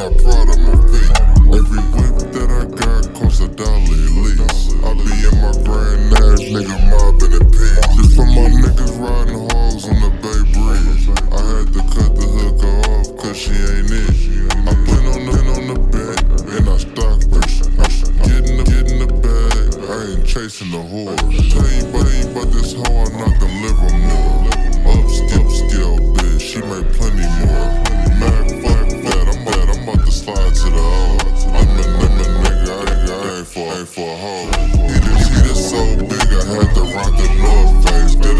not proud of my feet. Every whip that I got costs a dollar at least. I be in my grand ass, nigga, mobbing in peace. Just for my niggas riding hogs on the Bay Bridge. I had to cut the hooker off, cause she ain't it. I put on the, on the back, and I stock her. Get in the, get in the bag, I ain't chasing the horse. Tell you, but this hoe, I'm not the liver more. for a hoe. He just, he so big, I had to rock the North Face.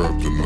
trapped in